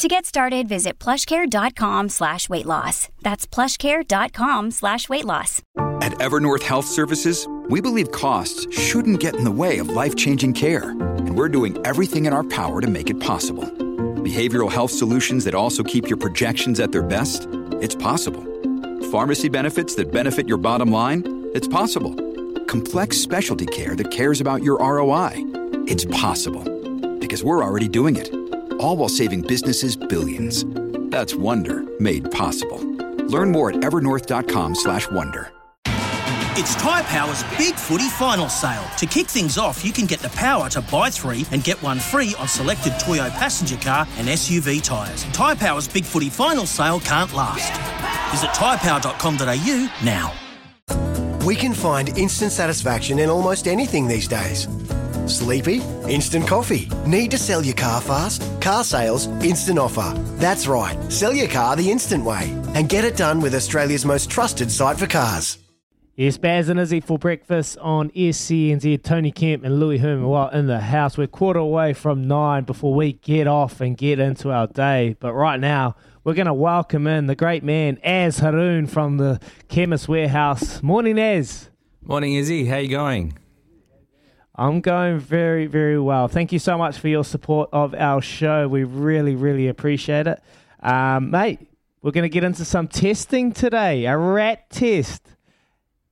To get started, visit plushcare.com slash weight loss. That's plushcare.com slash weight loss. At Evernorth Health Services, we believe costs shouldn't get in the way of life-changing care. And we're doing everything in our power to make it possible. Behavioral health solutions that also keep your projections at their best? It's possible. Pharmacy benefits that benefit your bottom line? It's possible. Complex specialty care that cares about your ROI? It's possible. Because we're already doing it all while saving businesses billions. That's Wonder made possible. Learn more at evernorth.com slash wonder. It's Tyre Power's Big Footy Final Sale. To kick things off, you can get the power to buy three and get one free on selected Toyo passenger car and SUV tyres. Tyre Power's Big Footy Final Sale can't last. Visit tyrepower.com.au now. We can find instant satisfaction in almost anything these days. Sleepy? Instant coffee. Need to sell your car fast? Car sales, instant offer. That's right. Sell your car the instant way and get it done with Australia's most trusted site for cars. Yes, Baz and Izzy for breakfast on SENZ. Tony Kemp and Louis Herman well in the house. We're quarter away from nine before we get off and get into our day. But right now, we're going to welcome in the great man, Az Haroon from the Chemist Warehouse. Morning, Az. Morning, Izzy. How you going? I'm going very, very well. Thank you so much for your support of our show. We really, really appreciate it. Um, mate, we're going to get into some testing today, a rat test.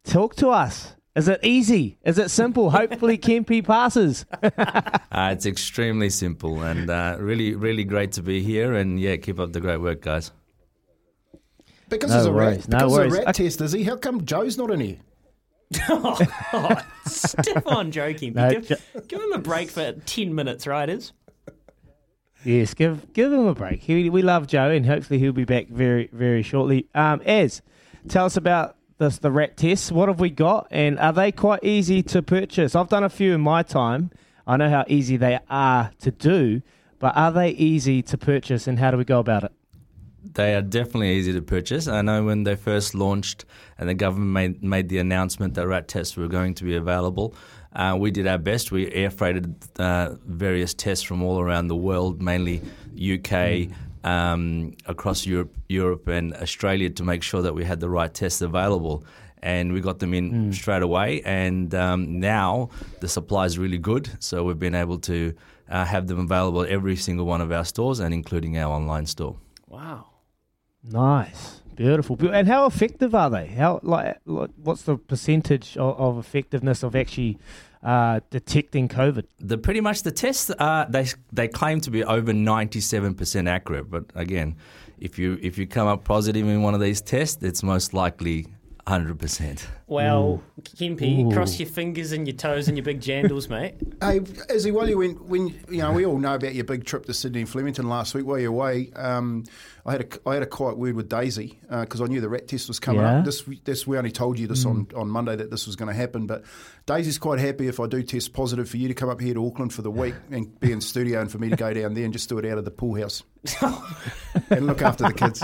Talk to us. Is it easy? Is it simple? Hopefully, Kempy passes. uh, it's extremely simple and uh, really, really great to be here. And yeah, keep up the great work, guys. Because no it's a rat, no because worries. a rat test, is he? How come Joe's not in here? oh, oh, Stefan joking. No, give, jo- give, him a break for 10 minutes, right? Is Yes, give give him a break. He, we love Joe, and hopefully he'll be back very, very shortly. Um, Az, tell us about this the rat tests. What have we got, and are they quite easy to purchase? I've done a few in my time. I know how easy they are to do, but are they easy to purchase, and how do we go about it? They are definitely easy to purchase. I know when they first launched and the government made, made the announcement that rat tests were going to be available, uh, we did our best. We air freighted uh, various tests from all around the world, mainly UK, um, across Europe, Europe and Australia, to make sure that we had the right tests available. And we got them in mm. straight away. And um, now the supply is really good, so we've been able to uh, have them available at every single one of our stores, and including our online store. Nice, beautiful, and how effective are they? How like, like what's the percentage of, of effectiveness of actually uh, detecting COVID? The pretty much the tests uh, they they claim to be over ninety seven percent accurate, but again, if you if you come up positive in one of these tests, it's most likely Hundred percent. Well, Kempy, cross your fingers and your toes and your big jandals, mate. Hey, Izzy, while you went, when you know, we all know about your big trip to Sydney and Flemington last week. While you're away, um, I had a I had a quiet word with Daisy because uh, I knew the rat test was coming yeah. up. This this we only told you this mm. on, on Monday that this was going to happen, but Daisy's quite happy if I do test positive for you to come up here to Auckland for the week and be in studio and for me to go down there and just do it out of the pool house and look after the kids.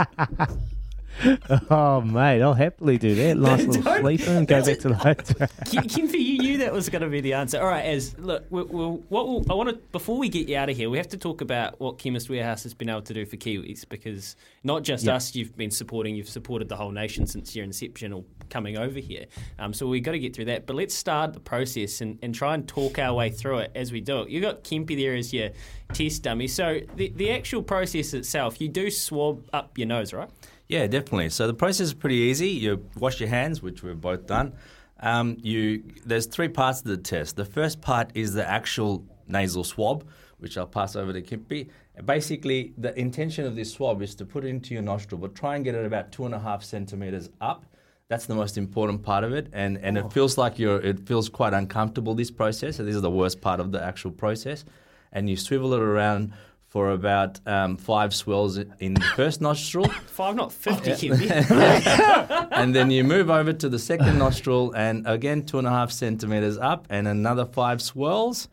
Oh, mate, I'll happily do that. Nice little sleeper and go back to the hotel. Kempy, you knew that was going to be the answer. All right, as look, we'll, we'll, what we'll, I want to before we get you out of here, we have to talk about what Chemist Warehouse has been able to do for Kiwis because not just yep. us, you've been supporting, you've supported the whole nation since your inception or coming over here. Um, so we've got to get through that. But let's start the process and, and try and talk our way through it as we do it. You got Kempy there as your test dummy. So the the actual process itself, you do swab up your nose, right? Yeah, definitely. So the process is pretty easy. You wash your hands, which we've both done. Um, you there's three parts to the test. The first part is the actual nasal swab, which I'll pass over to Kempy. Basically, the intention of this swab is to put it into your nostril, but try and get it about two and a half centimeters up. That's the most important part of it, and, and oh. it feels like you're it feels quite uncomfortable. This process, so this is the worst part of the actual process, and you swivel it around for about um, five swells in the first nostril, Five, not 50, Kiwi. and then you move over to the second nostril, and again two and a half centimeters up, and another five swirls,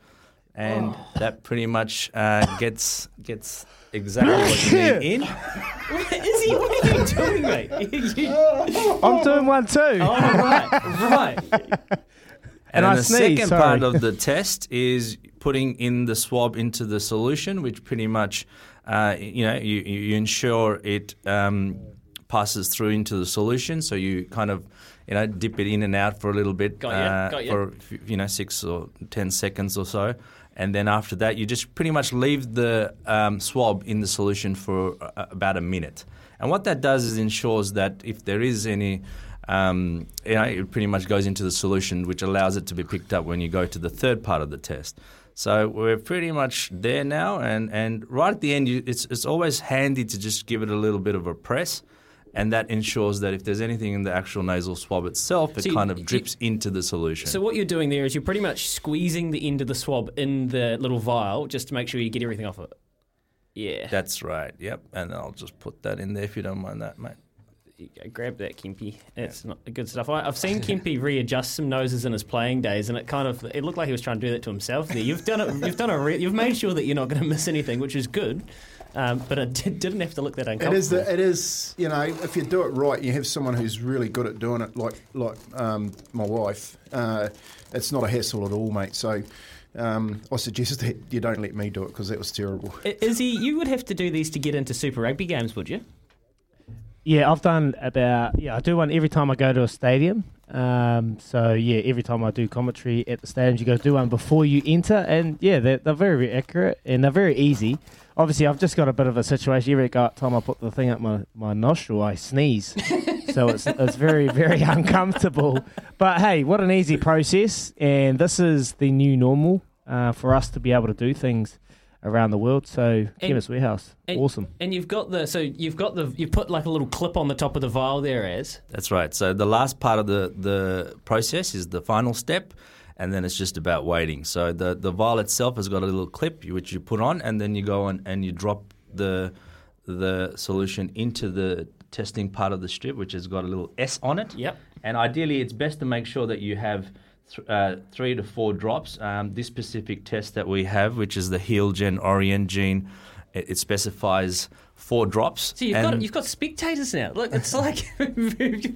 and that pretty much uh, gets gets exactly what you need in. Izzy, what are you doing, mate? You- I'm doing one too. oh, right, right. And, And I then the sneeze, second sorry. part of the test is putting in the swab into the solution, which pretty much, uh, you know, you, you you ensure it um, passes through into the solution. So you kind of, you know, dip it in and out for a little bit, Got uh, got ya. for you know six or ten seconds or so. And then after that, you just pretty much leave the um, swab in the solution for uh, about a minute. And what that does is ensures that if there is any um, you know, it pretty much goes into the solution, which allows it to be picked up when you go to the third part of the test. So we're pretty much there now, and, and right at the end, you, it's it's always handy to just give it a little bit of a press, and that ensures that if there's anything in the actual nasal swab itself, it So you- kind of you- drips into the solution. So what you're doing there is you're pretty much squeezing the end of the swab in the little vial just to make sure you get everything off it. Yeah. That's right. Yep, and I'll just put that in there if you don't mind that, mate. Grab that, Kempy. It's not good stuff. I, I've seen Kempy readjust some noses in his playing days, and it kind of it looked like he was trying to do that to himself. There, you've done it. You've done a. Re- you've made sure that you're not going to miss anything, which is good. Um, but it did, didn't have to look that It uncomfortable. is. The, it is. You know, if you do it right, you have someone who's really good at doing it, like like um, my wife. Uh, it's not a hassle at all, mate. So. Um, I suggest that you don't let me do it because that was terrible. Izzy, you would have to do these to get into Super Rugby games, would you? Yeah, I've done about yeah. I do one every time I go to a stadium. Um, so yeah, every time I do commentary at the stadiums, you to do one before you enter, and yeah, they're, they're very, very accurate and they're very easy. Obviously, I've just got a bit of a situation. Every time I put the thing up my, my nostril, I sneeze, so it's it's very, very uncomfortable. But hey, what an easy process, and this is the new normal uh, for us to be able to do things around the world. So, Chemist Warehouse, and- awesome. And you've got the so you've got the you've put like a little clip on the top of the vial there, as That's right. So the last part of the, the process is the final step, and then it's just about waiting. So the, the vial itself has got a little clip which you put on, and then you go on and you drop the the solution into the testing part of the strip, which has got a little S on it. Yep. And ideally, it's best to make sure that you have th- uh, three to four drops. Um, this specific test that we have, which is the heel gen Orient gene, it, it specifies four drops. So you've and got you've got spectators now. Look, it's like Mate, Ev-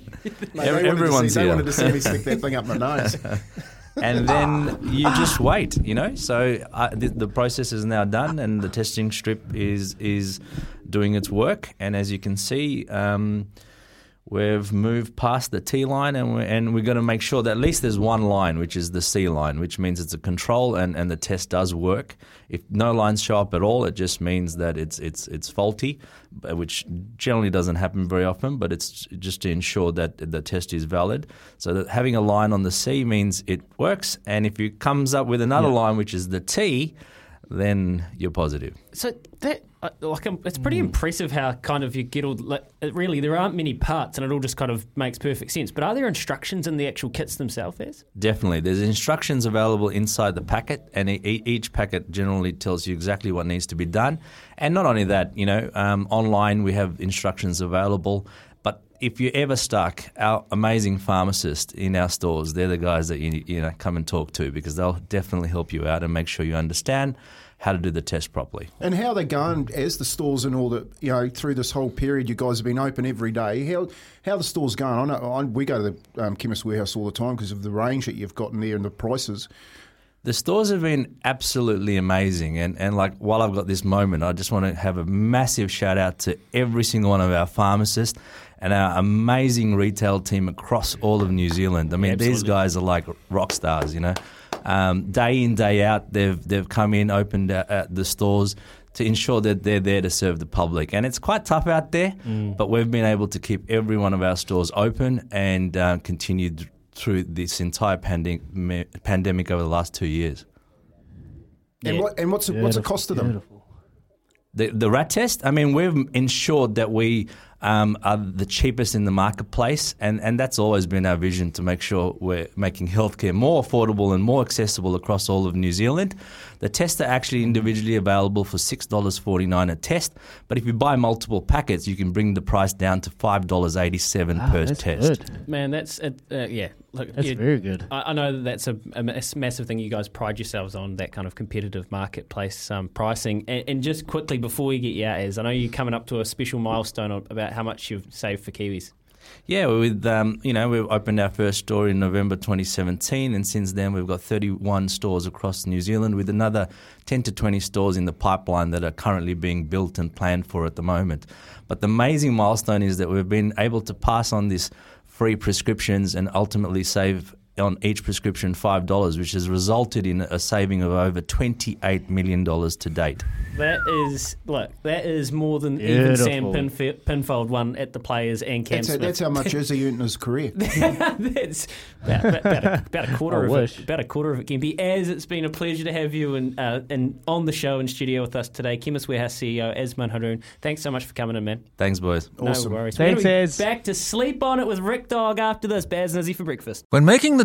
they wanted to everyone's see, They wanted to see me stick that thing up my nose. and then you just wait, you know. So uh, the, the process is now done, and the testing strip is is doing its work. And as you can see, um, we've moved past the T line, and we're, and we're going to make sure that at least there's one line, which is the C line, which means it's a control, and, and the test does work. If no lines show up at all, it just means that it's it's it's faulty, which generally doesn't happen very often. But it's just to ensure that the test is valid. So that having a line on the C means it works, and if it comes up with another line, which is the T, then you're positive. so that uh, like um, it's pretty Mm. impressive how kind of you get all like really there aren't many parts and it all just kind of makes perfect sense. But are there instructions in the actual kits themselves? As Definitely. There's instructions available inside the packet, and e- each packet generally tells you exactly what needs to be done. And not only that, you know, um, online we have instructions available. If you're ever stuck, our amazing pharmacists in our stores, they're the guys that you, you know come and talk to because they'll definitely help you out and make sure you understand how to do the test properly. And how they going as the stores and all the you know through this whole period? You guys have been open every day. How how the stores going? I know I, we go to the um, chemist warehouse all the time because of the range that you've got in there and the prices. The stores have been absolutely amazing. And, and like while I've got this moment, I just want to have a massive shout out to every single one of our pharmacists and our amazing retail team across all of New Zealand. I mean, these guys are like rock stars, you know. Um, day in, day out, they've, they've come in, opened at, at the stores to ensure that they're there to serve the public. And it's quite tough out there, but we've been able to keep every one of our stores open and uh, continued through this entire pandemic, pandemic over the last two years. And what and what's the, what's the cost of them? beautiful. The, the rat test, I mean, we've ensured that we um, are the cheapest in the marketplace, and, and that's always been our vision to make sure we're making healthcare more affordable and more accessible across all of New Zealand. The tests are actually individually available for $6.49 a test, but if you buy multiple packets, you can bring the price down to $5.87 Ah, per test. good. Man, that's uh, uh, yeah. Look, That's you- very good. I, I know that that's a, a massive thing. You guys pride yourselves on that kind of competitive marketplace um, pricing. And, and just quickly before we get you out, as I know you're coming up to a special milestone about how much you've saved for Kiwis. Yeah, with um, you know we've opened our first store in November 2017, and since then we've got 31 stores across New Zealand, with another 10 to 20 stores in the pipeline that are currently being built and planned for at the moment. But the amazing milestone is that we've been able to pass on this free prescriptions and ultimately save on each prescription five dollars, which has resulted in a saving of over 28 million dollars to date. That is look. That is more than even Sam Pinf- Pinfold won at the Players and Cam That's, Smith. that's how much Izzy earned in his career. That's about, about, about, a, about a quarter I of wish. it. About a quarter of it, Gimpy. As it's been a pleasure to have you and uh, and on the show in studio with us today, Chemist Warehouse CEO Azman Haroon. Thanks so much for coming in, man. Thanks, boys. Awesome. No worries. Thanks, We're gonna be Ez. Back to sleep on it with Rick Dog after this. Baz and Izzy for breakfast. When making the